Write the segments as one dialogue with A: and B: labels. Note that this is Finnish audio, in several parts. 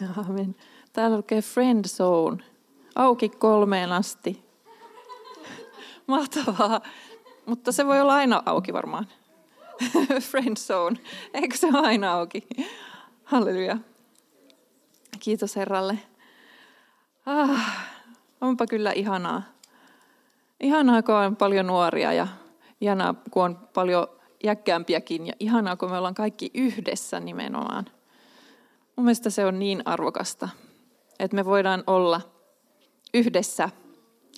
A: Amen. Täällä lukee friend zone. Auki kolmeen asti. Mahtavaa. Mutta se voi olla aina auki varmaan. friend zone. Eikö se ole aina auki? Halleluja. Kiitos Herralle. Ah, onpa kyllä ihanaa. Ihanaa, kun on paljon nuoria ja ihanaa, kun on paljon jäkkäämpiäkin ja ihanaa, kun me ollaan kaikki yhdessä nimenomaan. Mun mielestä se on niin arvokasta, että me voidaan olla yhdessä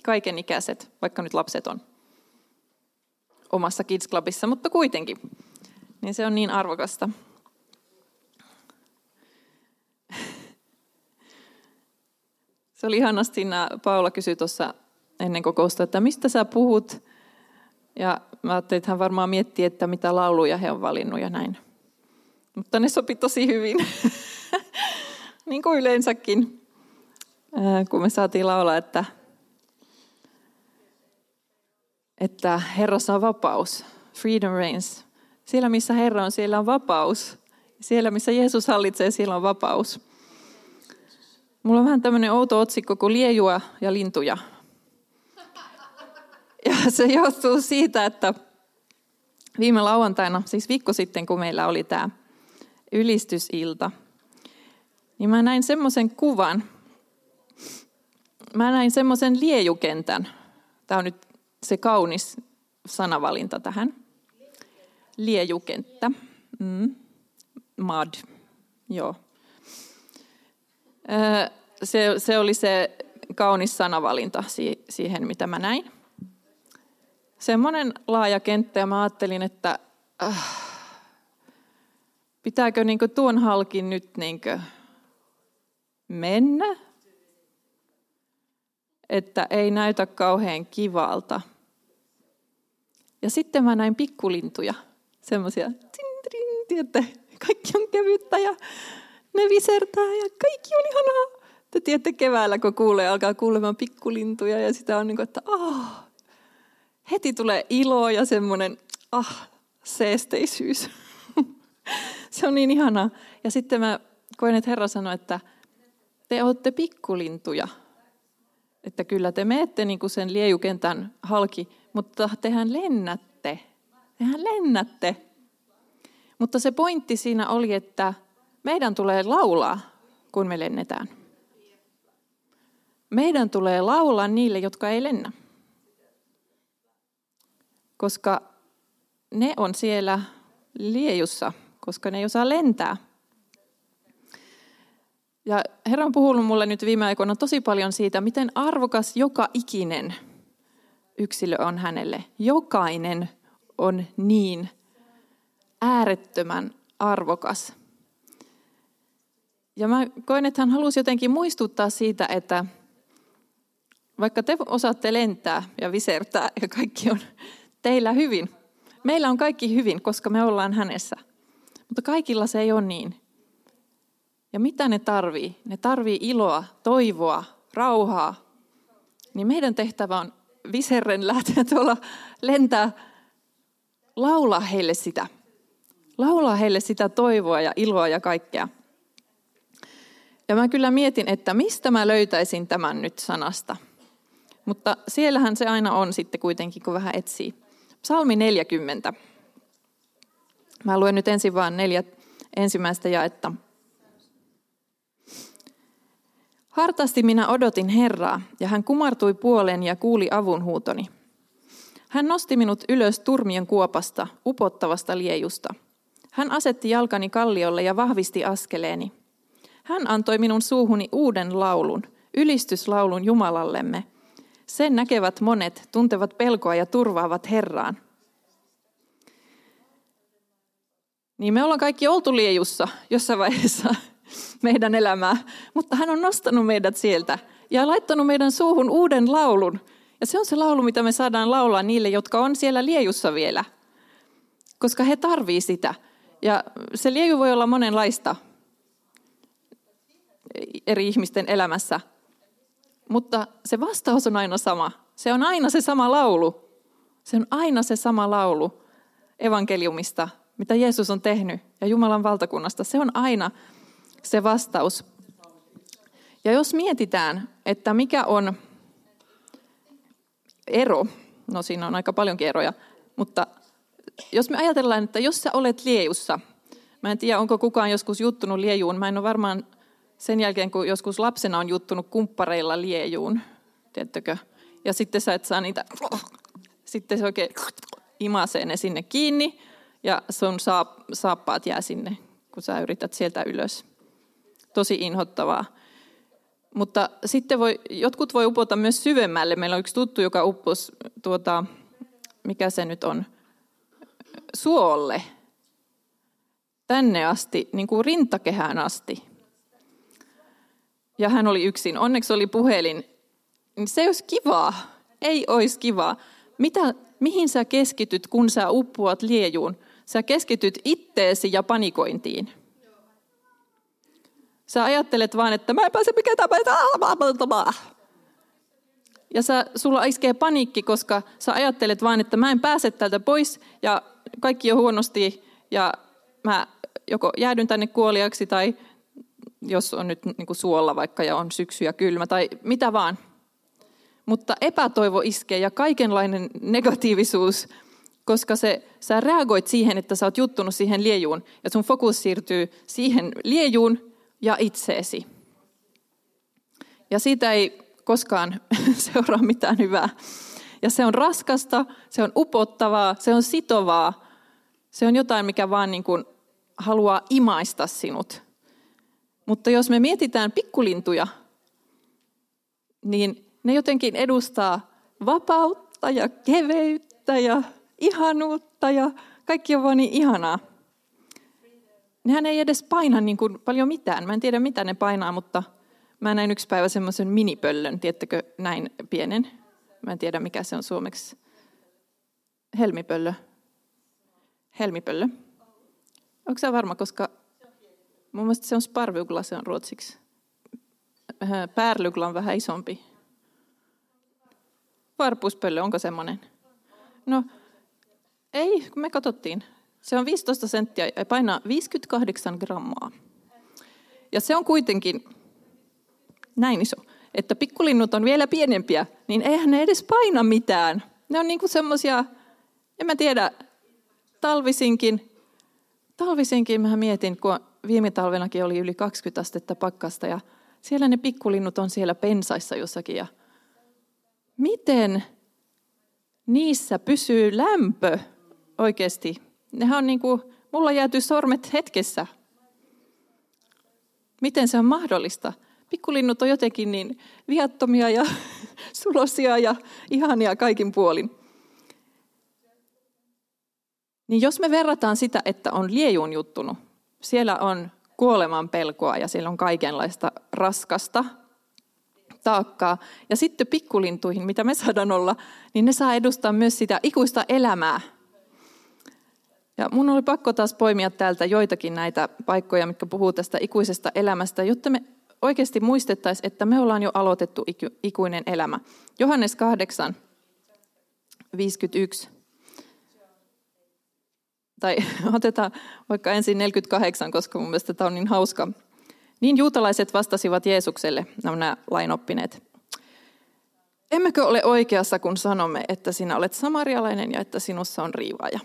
A: kaikenikäiset, vaikka nyt lapset on omassa Kids Clubissa, mutta kuitenkin. Niin se on niin arvokasta. Se oli ihanasti, Paula kysyi tuossa ennen kokousta, että mistä sä puhut? Ja mä ajattelin, että hän varmaan miettii, että mitä lauluja he on valinnut ja näin. Mutta ne sopi tosi hyvin, niin kuin yleensäkin, kun me saatiin laulaa, että, että Herrassa on vapaus, freedom reigns. Siellä, missä Herra on, siellä on vapaus. Siellä, missä Jeesus hallitsee, siellä on vapaus. Mulla on vähän tämmöinen outo otsikko kuin liejua ja lintuja. Ja se johtuu siitä, että viime lauantaina, siis viikko sitten, kun meillä oli tämä ylistysilta, niin mä näin semmoisen kuvan. Mä näin semmoisen liejukentän. Tämä on nyt se kaunis sanavalinta tähän. Liejukenttä. Mm. Mud. Joo. Se, se oli se kaunis sanavalinta siihen, mitä mä näin semmoinen laaja kenttä ja mä ajattelin, että äh, pitääkö niin tuon halkin nyt niin mennä? Että ei näytä kauhean kivalta. Ja sitten mä näin pikkulintuja, semmoisia, tiedätte, kaikki on kevyttä ja ne visertää ja kaikki on ihanaa. Te tiedätte keväällä, kun kuulee, alkaa kuulemaan pikkulintuja ja sitä on niin kuin, että ah, heti tulee ilo ja semmoinen ah, seesteisyys. se on niin ihanaa. Ja sitten mä koen, että Herra sanoi, että te olette pikkulintuja. Että kyllä te menette niin kuin sen liejukentän halki, mutta tehän lennätte. Tehän lennätte. Mutta se pointti siinä oli, että meidän tulee laulaa, kun me lennetään. Meidän tulee laulaa niille, jotka ei lennä koska ne on siellä liejussa, koska ne ei osaa lentää. Ja Herra on puhunut mulle nyt viime aikoina tosi paljon siitä, miten arvokas joka ikinen yksilö on hänelle. Jokainen on niin äärettömän arvokas. Ja mä koen, että hän halusi jotenkin muistuttaa siitä, että vaikka te osaatte lentää ja visertää ja kaikki on teillä hyvin. Meillä on kaikki hyvin, koska me ollaan hänessä. Mutta kaikilla se ei ole niin. Ja mitä ne tarvii? Ne tarvii iloa, toivoa, rauhaa. Niin meidän tehtävä on viserren lähteä tuolla lentää, laulaa heille sitä. Laulaa heille sitä toivoa ja iloa ja kaikkea. Ja mä kyllä mietin, että mistä mä löytäisin tämän nyt sanasta. Mutta siellähän se aina on sitten kuitenkin, kun vähän etsii. Psalmi 40. Mä luen nyt ensin vain neljä ensimmäistä jaetta. Hartasti minä odotin Herraa, ja hän kumartui puoleen ja kuuli avunhuutoni. Hän nosti minut ylös turmien kuopasta, upottavasta liejusta. Hän asetti jalkani kalliolle ja vahvisti askeleeni. Hän antoi minun suuhuni uuden laulun, ylistyslaulun Jumalallemme – sen näkevät monet, tuntevat pelkoa ja turvaavat Herraan. Niin me ollaan kaikki oltu liejussa jossain vaiheessa meidän elämää, mutta hän on nostanut meidät sieltä ja laittanut meidän suuhun uuden laulun. Ja se on se laulu, mitä me saadaan laulaa niille, jotka on siellä liejussa vielä, koska he tarvii sitä. Ja se lieju voi olla monenlaista eri ihmisten elämässä. Mutta se vastaus on aina sama. Se on aina se sama laulu. Se on aina se sama laulu evankeliumista, mitä Jeesus on tehnyt ja Jumalan valtakunnasta. Se on aina se vastaus. Ja jos mietitään, että mikä on ero, no siinä on aika paljonkin eroja, mutta jos me ajatellaan, että jos sä olet liejussa, mä en tiedä onko kukaan joskus juttunut liejuun, mä en ole varmaan sen jälkeen, kun joskus lapsena on juttunut kumppareilla liejuun, tiedättekö? Ja sitten sä et saa niitä, sitten se oikein imasee ne sinne kiinni ja sun saappaat jää sinne, kun sä yrität sieltä ylös. Tosi inhottavaa. Mutta sitten voi, jotkut voi upota myös syvemmälle. Meillä on yksi tuttu, joka upposi, tuota, mikä se nyt on, suolle. Tänne asti, niin kuin rintakehään asti. Ja hän oli yksin. Onneksi oli puhelin. Niin se olisi kivaa. Ei olisi kivaa. Mitä, mihin sä keskityt, kun sä uppuat liejuun? Sä keskityt itteesi ja panikointiin. Sä ajattelet vaan, että mä en pääse mikään Ja sä, sulla iskee paniikki, koska sä ajattelet vaan, että mä en pääse täältä pois ja kaikki on huonosti ja mä joko jäädyn tänne kuoliaksi tai jos on nyt niin kuin suolla vaikka ja on syksy ja kylmä tai mitä vaan. Mutta epätoivo iskee ja kaikenlainen negatiivisuus, koska se, sä reagoit siihen, että sä oot juttunut siihen liejuun ja sun fokus siirtyy siihen liejuun ja itseesi. Ja siitä ei koskaan seuraa mitään hyvää. Ja se on raskasta, se on upottavaa, se on sitovaa. Se on jotain, mikä vaan niin kuin haluaa imaista sinut. Mutta jos me mietitään pikkulintuja, niin ne jotenkin edustaa vapautta ja keveyttä ja ihanuutta ja kaikki on vaan niin ihanaa. Nehän ei edes paina niin kuin paljon mitään. Mä en tiedä, mitä ne painaa, mutta mä näin yksi päivä semmoisen minipöllön, tiettäkö, näin pienen. Mä en tiedä, mikä se on suomeksi. Helmipöllö. Helmipöllö. Onko se varma, koska mun mielestä se on sparvugla, se on ruotsiksi. Äh, Pärlugla on vähän isompi. Varpuspöllö, onko semmoinen? No, ei, kun me katsottiin. Se on 15 senttiä ja painaa 58 grammaa. Ja se on kuitenkin näin iso, että pikkulinnut on vielä pienempiä, niin eihän ne edes paina mitään. Ne on niinku semmoisia, en mä tiedä, talvisinkin, talvisinkin mä mietin, kun viime talvenakin oli yli 20 astetta pakkasta ja siellä ne pikkulinnut on siellä pensaissa jossakin ja miten niissä pysyy lämpö oikeasti Nehän on niin kuin, mulla jääty sormet hetkessä. Miten se on mahdollista? Pikkulinnut on jotenkin niin viattomia ja sulosia ja ihania kaikin puolin. Niin jos me verrataan sitä, että on liejuun juttunut, siellä on kuoleman pelkoa ja siellä on kaikenlaista raskasta taakkaa. Ja sitten pikkulintuihin, mitä me saadaan olla, niin ne saa edustaa myös sitä ikuista elämää, ja mun oli pakko taas poimia täältä joitakin näitä paikkoja, mitkä puhuu tästä ikuisesta elämästä, jotta me oikeasti muistettaisiin, että me ollaan jo aloitettu ikuinen elämä. Johannes 8, 51. Tai otetaan vaikka ensin 48, koska mun mielestä tämä on niin hauska. Niin juutalaiset vastasivat Jeesukselle, nämä lainoppineet. Emmekö ole oikeassa, kun sanomme, että sinä olet samarialainen ja että sinussa on riivaaja?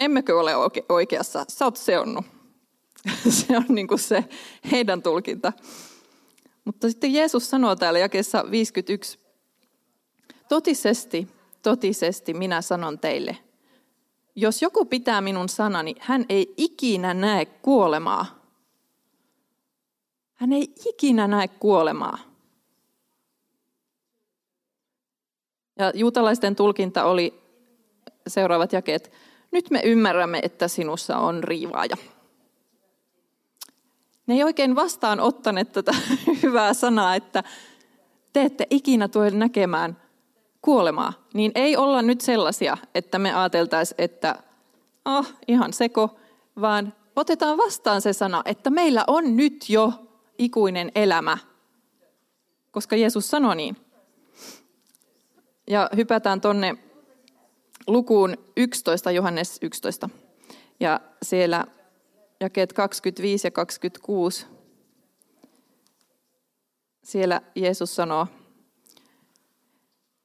A: Emmekö ole oikeassa, sä oot seonnut. se on niin kuin se heidän tulkinta. Mutta sitten Jeesus sanoo täällä jakeessa 51, totisesti, totisesti minä sanon teille, jos joku pitää minun sanani, hän ei ikinä näe kuolemaa. Hän ei ikinä näe kuolemaa. Ja juutalaisten tulkinta oli seuraavat jakeet. Nyt me ymmärrämme, että sinussa on riivaaja. Ne ei oikein vastaan ottaneet tätä hyvää sanaa, että te ette ikinä tule näkemään kuolemaa. Niin ei olla nyt sellaisia, että me ajateltaisiin, että oh, ihan seko, vaan otetaan vastaan se sana, että meillä on nyt jo ikuinen elämä, koska Jeesus sanoi niin. Ja hypätään tonne lukuun 11, Johannes 11. Ja siellä jakeet 25 ja 26. siellä Jeesus sanoo,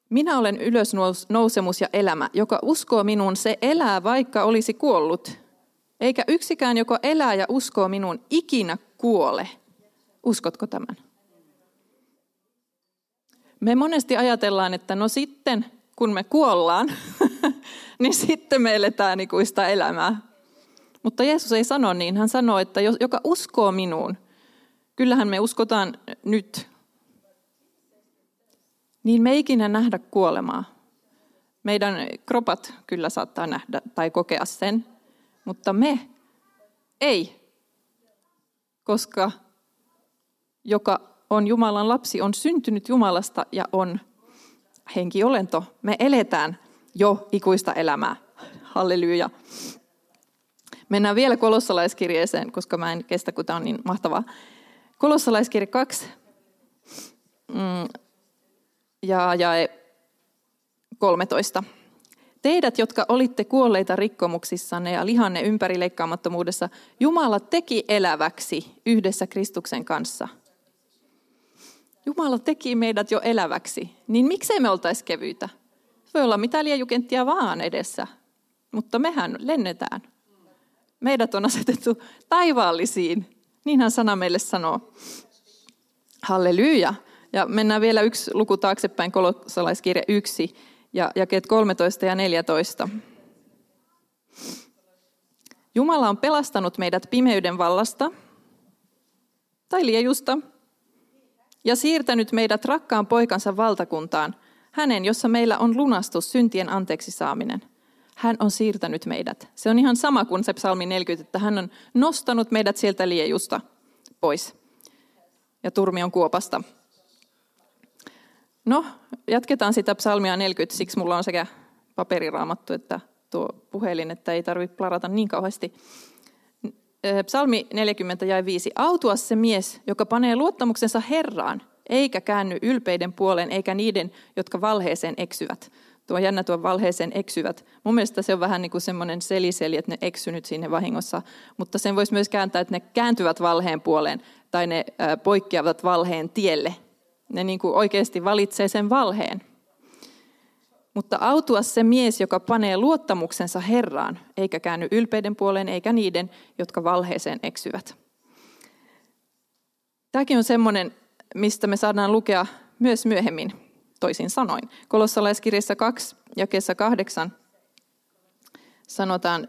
A: minä olen ylösnousemus ja elämä. Joka uskoo minuun, se elää, vaikka olisi kuollut. Eikä yksikään, joka elää ja uskoo minuun, ikinä kuole. Uskotko tämän? Me monesti ajatellaan, että no sitten, kun me kuollaan, niin sitten me eletään ikuista elämää. Mutta Jeesus ei sano niin. Hän sanoo, että joka uskoo minuun, kyllähän me uskotaan nyt, niin me ikinä nähdä kuolemaa. Meidän kropat kyllä saattaa nähdä tai kokea sen, mutta me ei, koska joka on Jumalan lapsi, on syntynyt Jumalasta ja on henkiolento. Me eletään jo ikuista elämää. Halleluja. Mennään vielä kolossalaiskirjeeseen, koska mä en kestä, kun tämä on niin mahtavaa. Kolossalaiskirje 2 mm, ja, ja 13. Teidät, jotka olitte kuolleita rikkomuksissanne ja lihanne ympärileikkaamattomuudessa, Jumala teki eläväksi yhdessä Kristuksen kanssa. Jumala teki meidät jo eläväksi, niin miksei me oltaisi kevyitä? Voi olla mitä liejukenttia vaan edessä, mutta mehän lennetään. Meidät on asetettu taivaallisiin, niinhän sana meille sanoo. Halleluja. Ja mennään vielä yksi luku taaksepäin, kolossalaiskirja 1 ja jakeet 13 ja 14. Jumala on pelastanut meidät pimeyden vallasta tai liejusta ja siirtänyt meidät rakkaan poikansa valtakuntaan, hänen, jossa meillä on lunastus, syntien anteeksi saaminen. Hän on siirtänyt meidät. Se on ihan sama kuin se psalmi 40, että hän on nostanut meidät sieltä liejusta pois ja turmion kuopasta. No, jatketaan sitä psalmia 40, siksi mulla on sekä paperiraamattu että tuo puhelin, että ei tarvitse plarata niin kauheasti. Psalmi 40 ja 5. Autua se mies, joka panee luottamuksensa Herraan, eikä käänny ylpeiden puoleen, eikä niiden, jotka valheeseen eksyvät. Tuo jännä tuo valheeseen eksyvät. Mun mielestä se on vähän niin kuin semmoinen seliseli, että ne eksynyt sinne vahingossa. Mutta sen voisi myös kääntää, että ne kääntyvät valheen puoleen tai ne poikkeavat valheen tielle. Ne niin kuin oikeasti valitsee sen valheen. Mutta autua se mies, joka panee luottamuksensa Herraan, eikä käänny ylpeiden puoleen, eikä niiden, jotka valheeseen eksyvät. Tämäkin on semmoinen, mistä me saadaan lukea myös myöhemmin, toisin sanoin. Kolossalaiskirjassa 2 ja kesä 8 sanotaan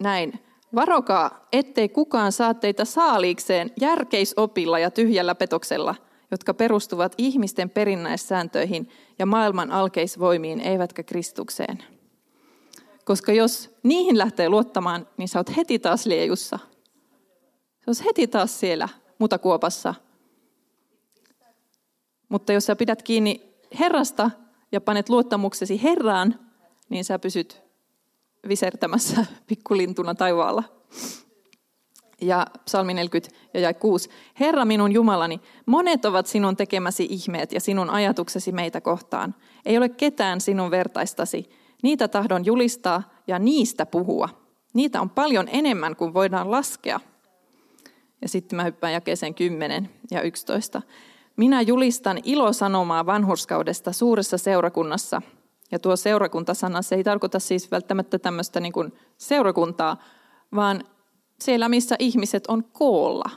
A: näin. Varokaa, ettei kukaan saa teitä saaliikseen järkeisopilla ja tyhjällä petoksella – jotka perustuvat ihmisten perinnäissääntöihin ja maailman alkeisvoimiin, eivätkä Kristukseen. Koska jos niihin lähtee luottamaan, niin sä oot heti taas liejussa. Sä oot heti taas siellä mutakuopassa. Mutta jos sä pidät kiinni Herrasta ja panet luottamuksesi Herraan, niin sä pysyt visertämässä pikkulintuna taivaalla ja psalmi 40 ja jäi 6. Herra minun Jumalani, monet ovat sinun tekemäsi ihmeet ja sinun ajatuksesi meitä kohtaan. Ei ole ketään sinun vertaistasi. Niitä tahdon julistaa ja niistä puhua. Niitä on paljon enemmän kuin voidaan laskea. Ja sitten mä hyppään jakeeseen 10 ja 11. Minä julistan ilosanomaa vanhurskaudesta suuressa seurakunnassa. Ja tuo seurakuntasana, se ei tarkoita siis välttämättä tämmöistä niin seurakuntaa, vaan siellä, missä ihmiset on koolla.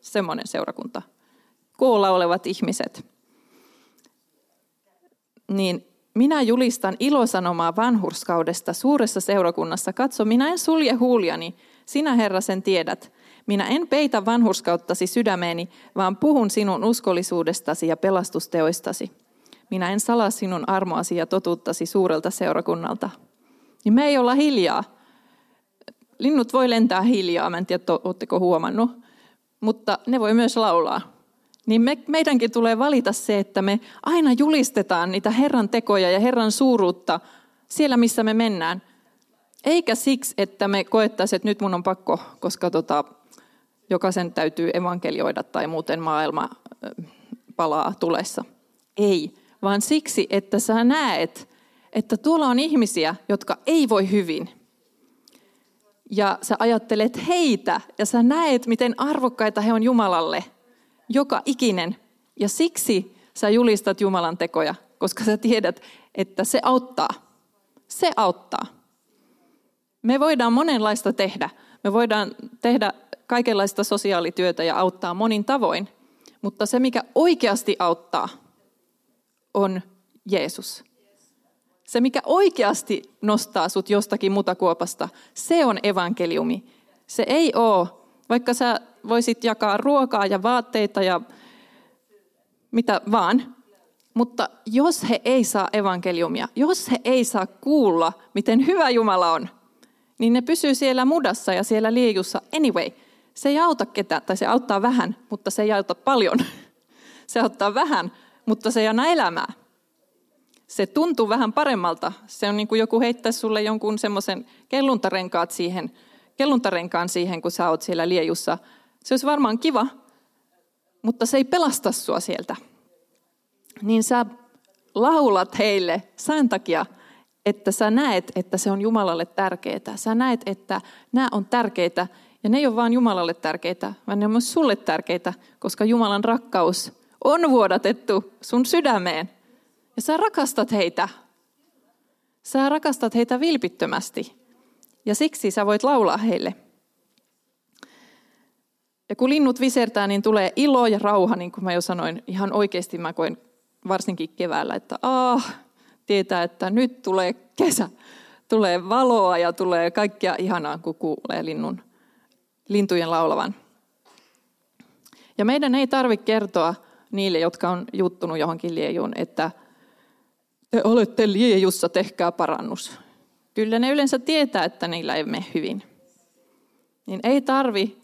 A: Semmoinen seurakunta. Koolla olevat ihmiset. Niin minä julistan ilosanomaa vanhurskaudesta suuressa seurakunnassa. Katso, minä en sulje huuliani, sinä Herra sen tiedät. Minä en peitä vanhurskauttasi sydämeeni, vaan puhun sinun uskollisuudestasi ja pelastusteoistasi. Minä en salaa sinun armoasi ja totuuttasi suurelta seurakunnalta. Niin me ei olla hiljaa. Linnut voi lentää hiljaa, mä en tiedä, oletteko huomannut, mutta ne voi myös laulaa. Niin me, meidänkin tulee valita se, että me aina julistetaan niitä Herran tekoja ja Herran suuruutta siellä, missä me mennään. Eikä siksi, että me koettaisiin, että nyt mun on pakko, koska tota, jokaisen täytyy evankelioida tai muuten maailma palaa tulessa. Ei, vaan siksi, että sä näet, että tuolla on ihmisiä, jotka ei voi hyvin – ja sä ajattelet heitä ja sä näet, miten arvokkaita he on Jumalalle, joka ikinen. Ja siksi sä julistat Jumalan tekoja, koska sä tiedät, että se auttaa. Se auttaa. Me voidaan monenlaista tehdä. Me voidaan tehdä kaikenlaista sosiaalityötä ja auttaa monin tavoin. Mutta se, mikä oikeasti auttaa, on Jeesus. Se, mikä oikeasti nostaa sut jostakin mutakuopasta, se on evankeliumi. Se ei ole, vaikka sä voisit jakaa ruokaa ja vaatteita ja mitä vaan, mutta jos he ei saa evankeliumia, jos he ei saa kuulla, miten hyvä Jumala on, niin ne pysyy siellä mudassa ja siellä liejussa anyway. Se ei auta ketään, tai se auttaa vähän, mutta se ei auta paljon. Se auttaa vähän, mutta se ei anna elämää. Se tuntuu vähän paremmalta. Se on niin kuin joku heittäisi sulle jonkun semmoisen kelluntarenkaat siihen, kelluntarenkaan siihen, kun sä oot siellä liejussa. Se olisi varmaan kiva, mutta se ei pelasta sua sieltä. Niin sä laulat heille sen takia, että sä näet, että se on Jumalalle tärkeää. Sä näet, että nämä on tärkeitä ja ne ei ole vain Jumalalle tärkeitä, vaan ne on myös sulle tärkeitä, koska Jumalan rakkaus on vuodatettu sun sydämeen. Ja sä rakastat heitä. Sä rakastat heitä vilpittömästi. Ja siksi sä voit laulaa heille. Ja kun linnut visertää, niin tulee ilo ja rauha, niin kuin mä jo sanoin. Ihan oikeasti mä koen varsinkin keväällä, että ah, tietää, että nyt tulee kesä. Tulee valoa ja tulee kaikkia ihanaa, kun kuulee linnun, lintujen laulavan. Ja meidän ei tarvitse kertoa niille, jotka on juttunut johonkin liejuun, että te olette liejussa, tehkää parannus. Kyllä ne yleensä tietää, että niillä ei mene hyvin. Niin ei tarvi,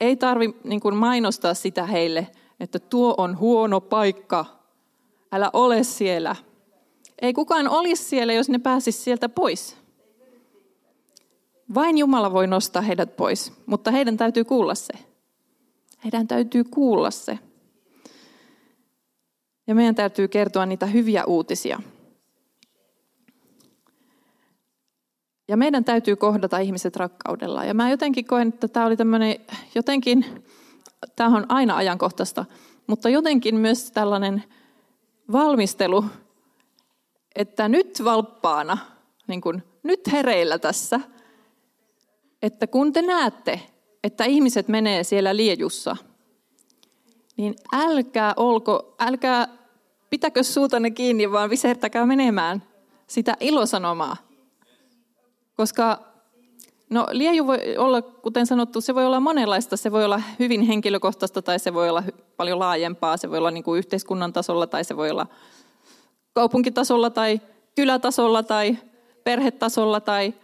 A: ei tarvi niin kuin mainostaa sitä heille, että tuo on huono paikka, älä ole siellä. Ei kukaan olisi siellä, jos ne pääsisi sieltä pois. Vain Jumala voi nostaa heidät pois, mutta heidän täytyy kuulla se. Heidän täytyy kuulla se. Ja meidän täytyy kertoa niitä hyviä uutisia. Ja meidän täytyy kohdata ihmiset rakkaudella. Ja mä jotenkin koen, että tämä oli tämmöinen, jotenkin, tämä on aina ajankohtaista, mutta jotenkin myös tällainen valmistelu, että nyt valppaana, niin kuin, nyt hereillä tässä, että kun te näette, että ihmiset menee siellä liejussa – niin älkää olko, älkää pitäkö suutanne kiinni, vaan visertäkää menemään sitä ilosanomaa. Koska no, lieju voi olla, kuten sanottu, se voi olla monenlaista. Se voi olla hyvin henkilökohtaista tai se voi olla paljon laajempaa. Se voi olla niin kuin yhteiskunnan tasolla tai se voi olla kaupunkitasolla tai kylätasolla tai perhetasolla tai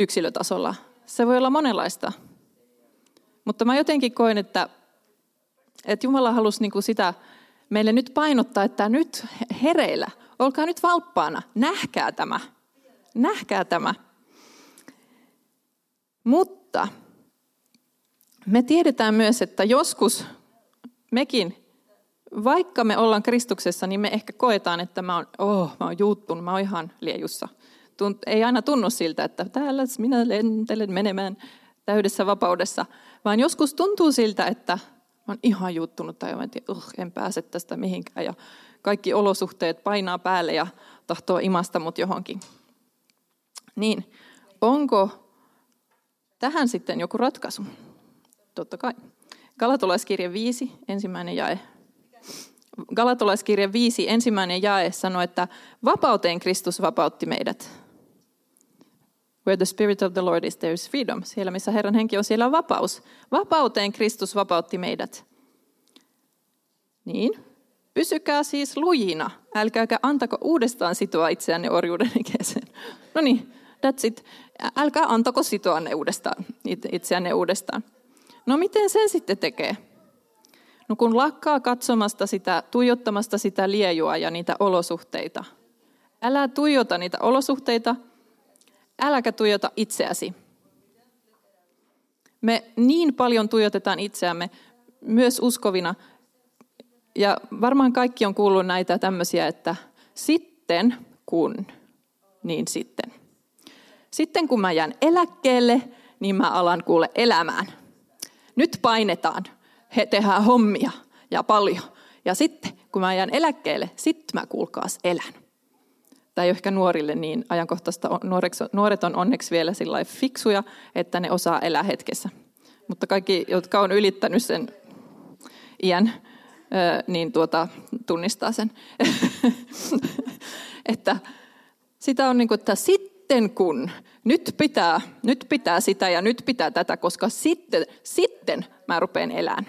A: yksilötasolla. Se voi olla monenlaista. Mutta mä jotenkin koen, että että Jumala halusi niin kuin sitä meille nyt painottaa, että nyt hereillä, olkaa nyt valppaana, nähkää tämä, nähkää tämä. Mutta me tiedetään myös, että joskus mekin, vaikka me ollaan Kristuksessa, niin me ehkä koetaan, että mä oon, oh, mä oon juuttunut, mä oon ihan liejussa. Tunt, ei aina tunnu siltä, että täällä minä lentelen menemään täydessä vapaudessa, vaan joskus tuntuu siltä, että mä oon ihan juttunut tai mä tiedä, uh, en pääse tästä mihinkään ja kaikki olosuhteet painaa päälle ja tahtoo imasta mut johonkin. Niin, onko tähän sitten joku ratkaisu? Totta kai. Galatolaiskirja 5, ensimmäinen jae. Galatolaiskirja 5, ensimmäinen jae sanoo, että vapauteen Kristus vapautti meidät. Where the Spirit of the Lord is, there is freedom. Siellä, missä Herran henki on, siellä on vapaus. Vapauteen Kristus vapautti meidät. Niin, pysykää siis lujina. Älkääkä antako uudestaan sitoa itseänne orjuuden ikäiseen. No niin, that's it. Älkää antako sitoa ne uudestaan, itseänne uudestaan. No miten sen sitten tekee? No kun lakkaa katsomasta sitä, tuijottamasta sitä liejua ja niitä olosuhteita. Älä tuijota niitä olosuhteita, äläkä tuijota itseäsi. Me niin paljon tuijotetaan itseämme, myös uskovina. Ja varmaan kaikki on kuullut näitä tämmöisiä, että sitten kun, niin sitten. Sitten kun mä jään eläkkeelle, niin mä alan kuule elämään. Nyt painetaan, he tehdään hommia ja paljon. Ja sitten, kun mä jään eläkkeelle, sitten mä kuulkaas elän. Tämä ei ole ehkä nuorille niin ajankohtaista. Nuoret on onneksi vielä sillä fiksuja, että ne osaa elää hetkessä. Mutta kaikki, jotka on ylittänyt sen iän, niin tuota, tunnistaa sen. että sitä on niin kuin, että sitten kun, nyt pitää, nyt pitää sitä ja nyt pitää tätä, koska sitten, sitten mä rupean elämään.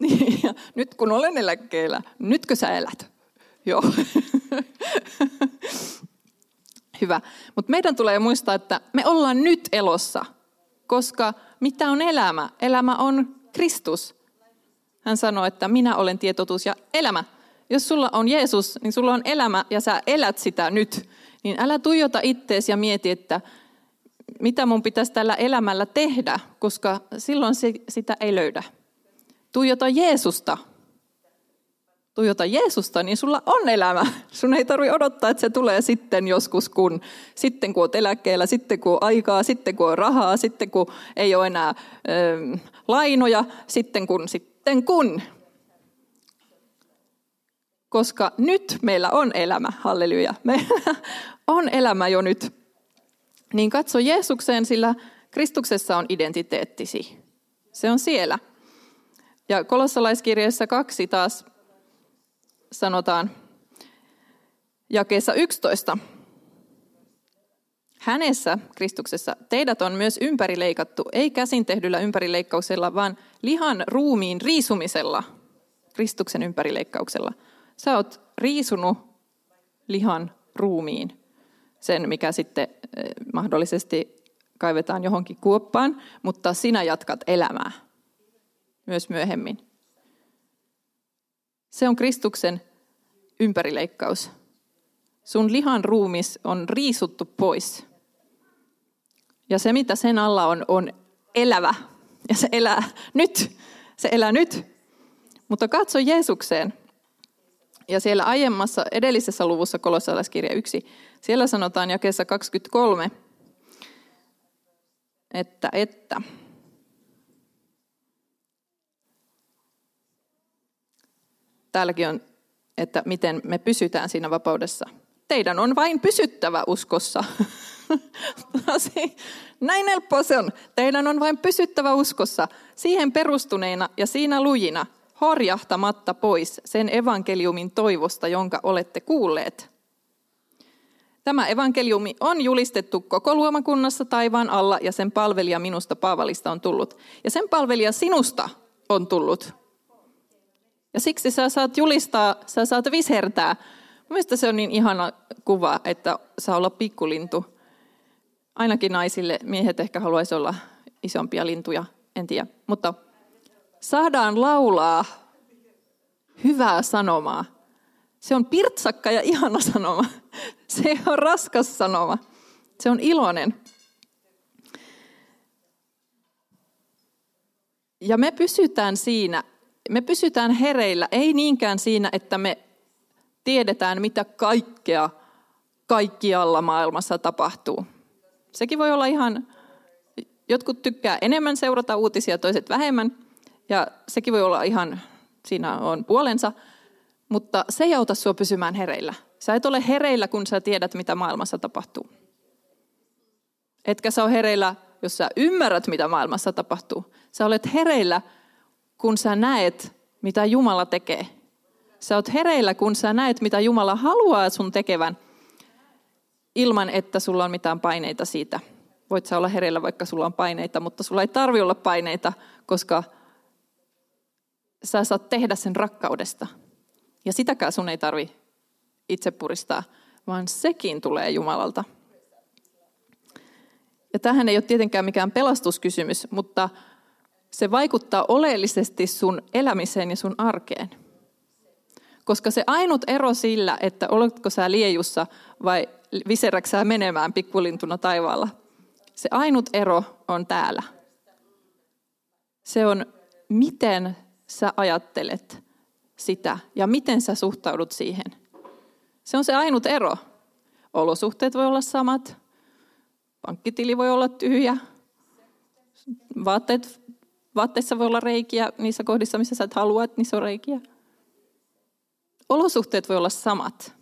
A: Ja nyt kun olen eläkkeellä, nytkö sä elät? Joo. Hyvä. Mutta meidän tulee muistaa, että me ollaan nyt elossa, koska mitä on elämä? Elämä on Kristus. Hän sanoi, että minä olen tietotuus ja elämä. Jos sulla on Jeesus, niin sulla on elämä ja sä elät sitä nyt. Niin älä tuijota ittees ja mieti, että mitä mun pitäisi tällä elämällä tehdä, koska silloin sitä ei löydä. Tuijota Jeesusta. Tuijota Jeesusta, niin sulla on elämä. Sun ei tarvi odottaa, että se tulee sitten joskus, kun sitten kun olet eläkkeellä, sitten kun on aikaa, sitten kun on rahaa, sitten kun ei ole enää ö, lainoja, sitten kun, sitten kun koska nyt meillä on elämä, halleluja. Meillä on elämä jo nyt. Niin katso Jeesukseen, sillä Kristuksessa on identiteettisi. Se on siellä. Ja kolossalaiskirjeessä kaksi taas sanotaan jakeessa 11. Hänessä, Kristuksessa, teidät on myös ympärileikattu, ei käsin tehdyllä ympärileikkauksella, vaan lihan ruumiin riisumisella, Kristuksen ympärileikkauksella – Sä oot riisunut lihan ruumiin, sen mikä sitten eh, mahdollisesti kaivetaan johonkin kuoppaan, mutta sinä jatkat elämää myös myöhemmin. Se on Kristuksen ympärileikkaus. Sun lihan ruumis on riisuttu pois. Ja se, mitä sen alla on, on elävä. Ja se elää nyt. Se elää nyt. Mutta katso Jeesukseen. Ja siellä aiemmassa, edellisessä luvussa kolossalaiskirja 1, siellä sanotaan jakeessa 23, että, että täälläkin on, että miten me pysytään siinä vapaudessa. Teidän on vain pysyttävä uskossa. Näin helppoa se on. Teidän on vain pysyttävä uskossa, siihen perustuneina ja siinä lujina – horjahtamatta pois sen evankeliumin toivosta, jonka olette kuulleet. Tämä evankeliumi on julistettu koko luomakunnassa taivaan alla ja sen palvelija minusta Paavalista on tullut. Ja sen palvelija sinusta on tullut. Ja siksi sä saat julistaa, sä saat visertää. Mielestäni se on niin ihana kuva, että saa olla pikkulintu. Ainakin naisille, miehet ehkä haluaisi olla isompia lintuja, en tiedä. Mutta saadaan laulaa hyvää sanomaa. Se on pirtsakka ja ihana sanoma. Se ole raskas sanoma. Se on iloinen. Ja me pysytään siinä, me pysytään hereillä, ei niinkään siinä, että me tiedetään, mitä kaikkea kaikkialla maailmassa tapahtuu. Sekin voi olla ihan, jotkut tykkää enemmän seurata uutisia, toiset vähemmän. Ja sekin voi olla ihan, siinä on puolensa, mutta se ei auta sinua pysymään hereillä. Sä et ole hereillä, kun sä tiedät, mitä maailmassa tapahtuu. Etkä sä ole hereillä, jos sä ymmärrät, mitä maailmassa tapahtuu. Sä olet hereillä, kun sä näet, mitä Jumala tekee. Sä oot hereillä, kun sä näet, mitä Jumala haluaa sun tekevän, ilman että sulla on mitään paineita siitä. Voit sä olla hereillä, vaikka sulla on paineita, mutta sulla ei tarvi olla paineita, koska sä saat tehdä sen rakkaudesta. Ja sitäkään sun ei tarvi itse puristaa, vaan sekin tulee Jumalalta. Ja tähän ei ole tietenkään mikään pelastuskysymys, mutta se vaikuttaa oleellisesti sun elämiseen ja sun arkeen. Koska se ainut ero sillä, että oletko sä liejussa vai viseräksä sä menemään pikkulintuna taivaalla, se ainut ero on täällä. Se on, miten sä ajattelet sitä ja miten sä suhtaudut siihen. Se on se ainut ero. Olosuhteet voi olla samat, pankkitili voi olla tyhjä, vaatteet Vaatteissa voi olla reikiä niissä kohdissa, missä sä et halua, että niissä on reikiä. Olosuhteet voi olla samat.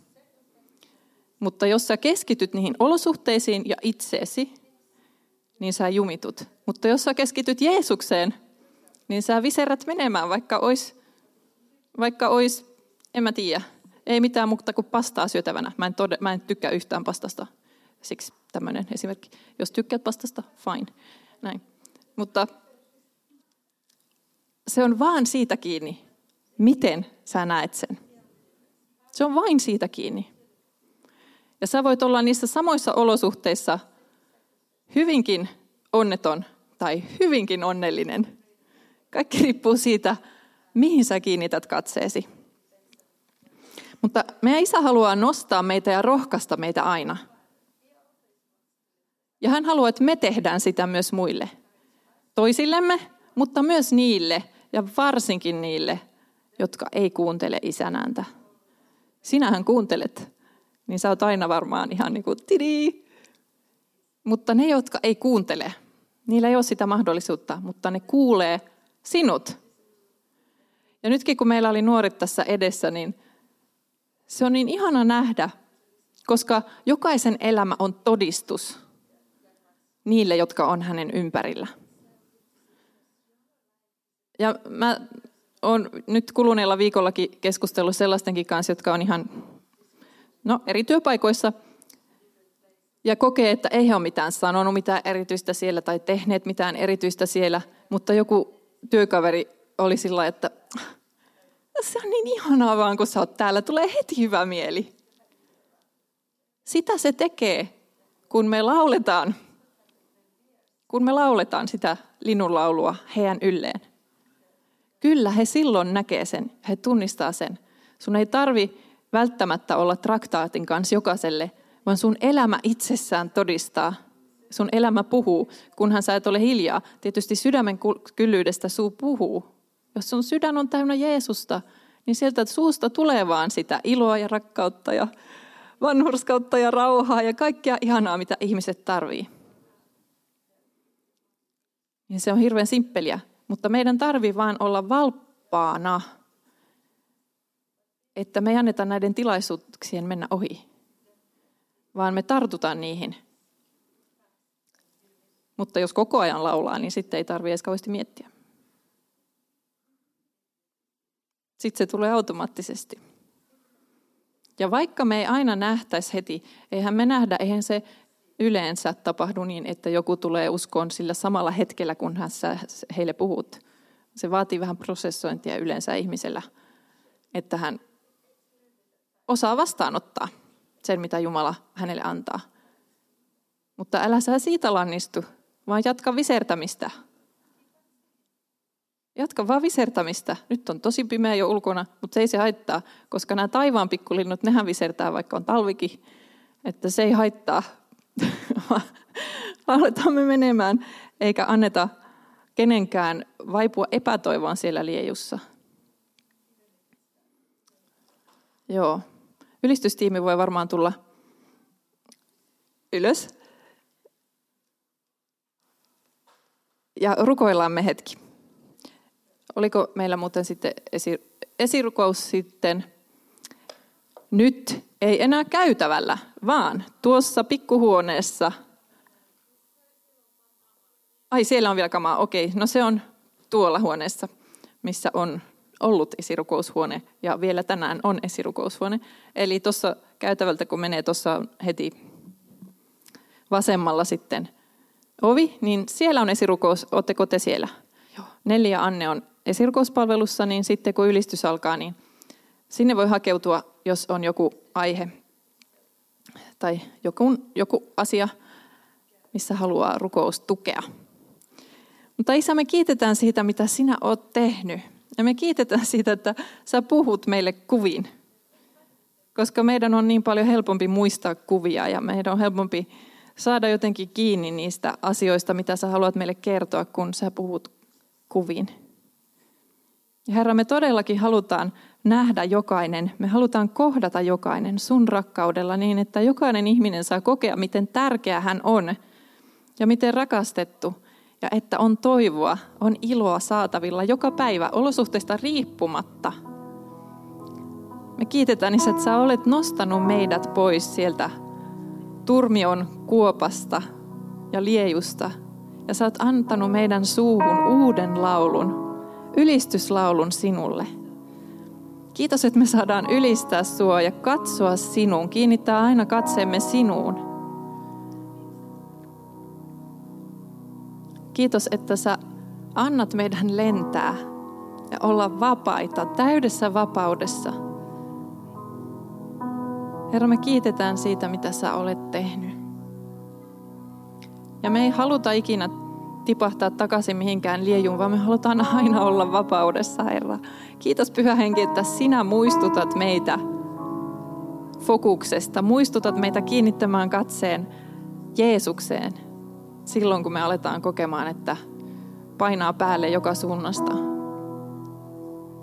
A: Mutta jos sä keskityt niihin olosuhteisiin ja itseesi, niin sä jumitut. Mutta jos sä keskityt Jeesukseen, niin sä viserät menemään, vaikka ois, vaikka ois, en mä tiedä, ei mitään muuta kuin pastaa syötävänä. Mä en, tode, mä en tykkää yhtään pastasta. Siksi tämmöinen esimerkki. Jos tykkäät pastasta, fine. Näin. Mutta se on vaan siitä kiinni, miten sä näet sen. Se on vain siitä kiinni. Ja sä voit olla niissä samoissa olosuhteissa hyvinkin onneton tai hyvinkin onnellinen. Kaikki riippuu siitä, mihin sä kiinnität katseesi. Mutta meidän isä haluaa nostaa meitä ja rohkaista meitä aina. Ja hän haluaa, että me tehdään sitä myös muille. Toisillemme, mutta myös niille ja varsinkin niille, jotka ei kuuntele isän ääntä. Sinähän kuuntelet, niin sä oot aina varmaan ihan niin kuin tidi. Mutta ne, jotka ei kuuntele, niillä ei ole sitä mahdollisuutta, mutta ne kuulee sinut. Ja nytkin kun meillä oli nuoret tässä edessä, niin se on niin ihana nähdä, koska jokaisen elämä on todistus niille, jotka on hänen ympärillä. Ja mä olen nyt kuluneella viikollakin keskustellut sellaistenkin kanssa, jotka on ihan no, eri työpaikoissa ja kokee, että ei he ole mitään sanonut mitään erityistä siellä tai tehneet mitään erityistä siellä, mutta joku työkaveri oli sillä että se on niin ihanaa vaan, kun sä oot täällä, tulee heti hyvä mieli. Sitä se tekee, kun me lauletaan, kun me lauletaan sitä linnunlaulua heidän ylleen. Kyllä he silloin näkee sen, he tunnistaa sen. Sun ei tarvi välttämättä olla traktaatin kanssa jokaiselle, vaan sun elämä itsessään todistaa. Sun elämä puhuu, kunhan sä et ole hiljaa. Tietysti sydämen kyllyydestä suu puhuu. Jos sun sydän on täynnä Jeesusta, niin sieltä suusta tulee vaan sitä iloa ja rakkautta ja vanhurskautta ja rauhaa ja kaikkea ihanaa, mitä ihmiset tarvii. Ja se on hirveän simppeliä, mutta meidän tarvii vaan olla valppaana, että me ei anneta näiden tilaisuuksien mennä ohi, vaan me tartutaan niihin. Mutta jos koko ajan laulaa, niin sitten ei tarvitse edes kauheasti miettiä. Sitten se tulee automaattisesti. Ja vaikka me ei aina nähtäisi heti, eihän me nähdä, eihän se yleensä tapahdu niin, että joku tulee uskoon sillä samalla hetkellä, kun hän heille puhut. Se vaatii vähän prosessointia yleensä ihmisellä, että hän osaa vastaanottaa sen, mitä Jumala hänelle antaa. Mutta älä sä siitä lannistu, vaan jatka visertämistä. Jatka vaan visertämistä. Nyt on tosi pimeä jo ulkona, mutta se ei se haittaa, koska nämä taivaan pikkulinnut, nehän visertää, vaikka on talvikin. Että se ei haittaa. Aletaan me menemään, eikä anneta kenenkään vaipua epätoivoon siellä liejussa. Joo. Ylistystiimi voi varmaan tulla ylös. Ja rukoillaan me hetki. Oliko meillä muuten sitten esi, esirukous sitten nyt ei enää käytävällä, vaan tuossa pikkuhuoneessa. Ai, siellä on vielä kamaa. Okei, no se on tuolla huoneessa, missä on ollut esirukoushuone ja vielä tänään on esirukoushuone. Eli tuossa käytävältä, kun menee tuossa heti vasemmalla sitten ovi, niin siellä on esirukous. Oletteko te siellä? Joo. Neljä Anne on esirukouspalvelussa, niin sitten kun ylistys alkaa, niin sinne voi hakeutua, jos on joku aihe tai joku, joku asia, missä haluaa rukous tukea. Mutta Isä, me kiitetään siitä, mitä sinä oot tehnyt. Ja me kiitetään siitä, että sä puhut meille kuviin. Koska meidän on niin paljon helpompi muistaa kuvia ja meidän on helpompi saada jotenkin kiinni niistä asioista, mitä sä haluat meille kertoa, kun sä puhut kuviin. Ja Herra, me todellakin halutaan nähdä jokainen, me halutaan kohdata jokainen sun rakkaudella niin, että jokainen ihminen saa kokea, miten tärkeä hän on ja miten rakastettu ja että on toivoa, on iloa saatavilla joka päivä olosuhteista riippumatta. Me kiitetään, Isä, että sä olet nostanut meidät pois sieltä turmion kuopasta ja liejusta. Ja sä oot antanut meidän suuhun uuden laulun, ylistyslaulun sinulle. Kiitos, että me saadaan ylistää sua ja katsoa sinuun, kiinnittää aina katseemme sinuun. Kiitos, että sä annat meidän lentää ja olla vapaita, täydessä vapaudessa. Herra, me kiitetään siitä, mitä sä olet tehnyt. Ja me ei haluta ikinä tipahtaa takaisin mihinkään liejuun, vaan me halutaan aina olla vapaudessa, Herra. Kiitos Pyhä Henki, että sinä muistutat meitä fokuksesta, muistutat meitä kiinnittämään katseen Jeesukseen, silloin, kun me aletaan kokemaan, että painaa päälle joka suunnasta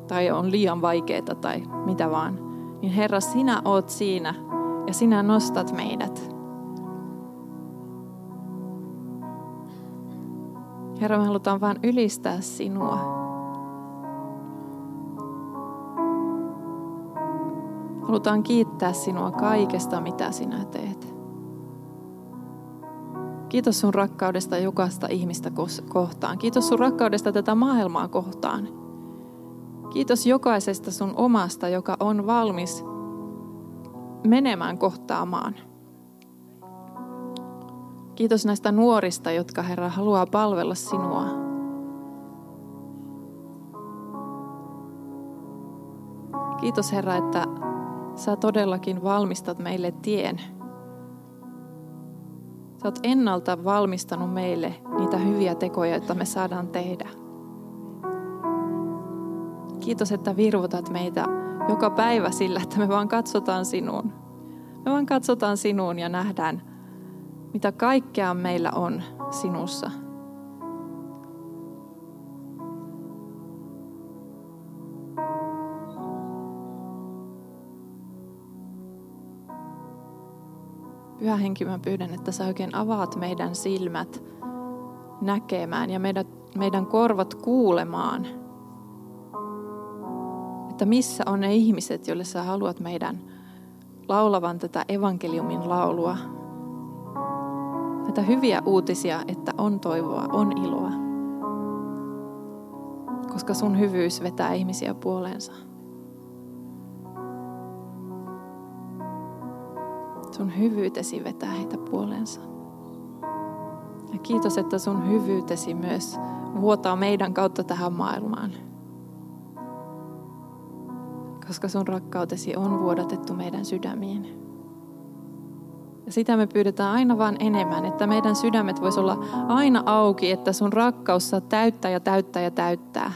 A: tai on liian vaikeaa tai mitä vaan, niin Herra, sinä oot siinä ja sinä nostat meidät. Herra, me halutaan vain ylistää sinua. Halutaan kiittää sinua kaikesta, mitä sinä teet. Kiitos sun rakkaudesta jokaista ihmistä kohtaan. Kiitos sun rakkaudesta tätä maailmaa kohtaan. Kiitos jokaisesta sun omasta, joka on valmis menemään kohtaamaan. Kiitos näistä nuorista, jotka Herra haluaa palvella sinua. Kiitos Herra, että sä todellakin valmistat meille tien Sä oot ennalta valmistanut meille niitä hyviä tekoja, joita me saadaan tehdä. Kiitos, että virvotat meitä joka päivä sillä, että me vaan katsotaan sinuun. Me vaan katsotaan sinuun ja nähdään, mitä kaikkea meillä on sinussa. Pyhä Henki, mä pyydän, että sä oikein avaat meidän silmät näkemään ja meidän, meidän korvat kuulemaan, että missä on ne ihmiset, joille sä haluat meidän laulavan tätä evankeliumin laulua. Näitä hyviä uutisia, että on toivoa, on iloa. Koska sun hyvyys vetää ihmisiä puoleensa. Sun hyvyytesi vetää heitä puolensa. Ja kiitos, että sun hyvyytesi myös vuotaa meidän kautta tähän maailmaan. Koska sun rakkautesi on vuodatettu meidän sydämiin. Ja sitä me pyydetään aina vaan enemmän, että meidän sydämet vois olla aina auki, että sun rakkaus saa täyttää ja täyttää ja täyttää.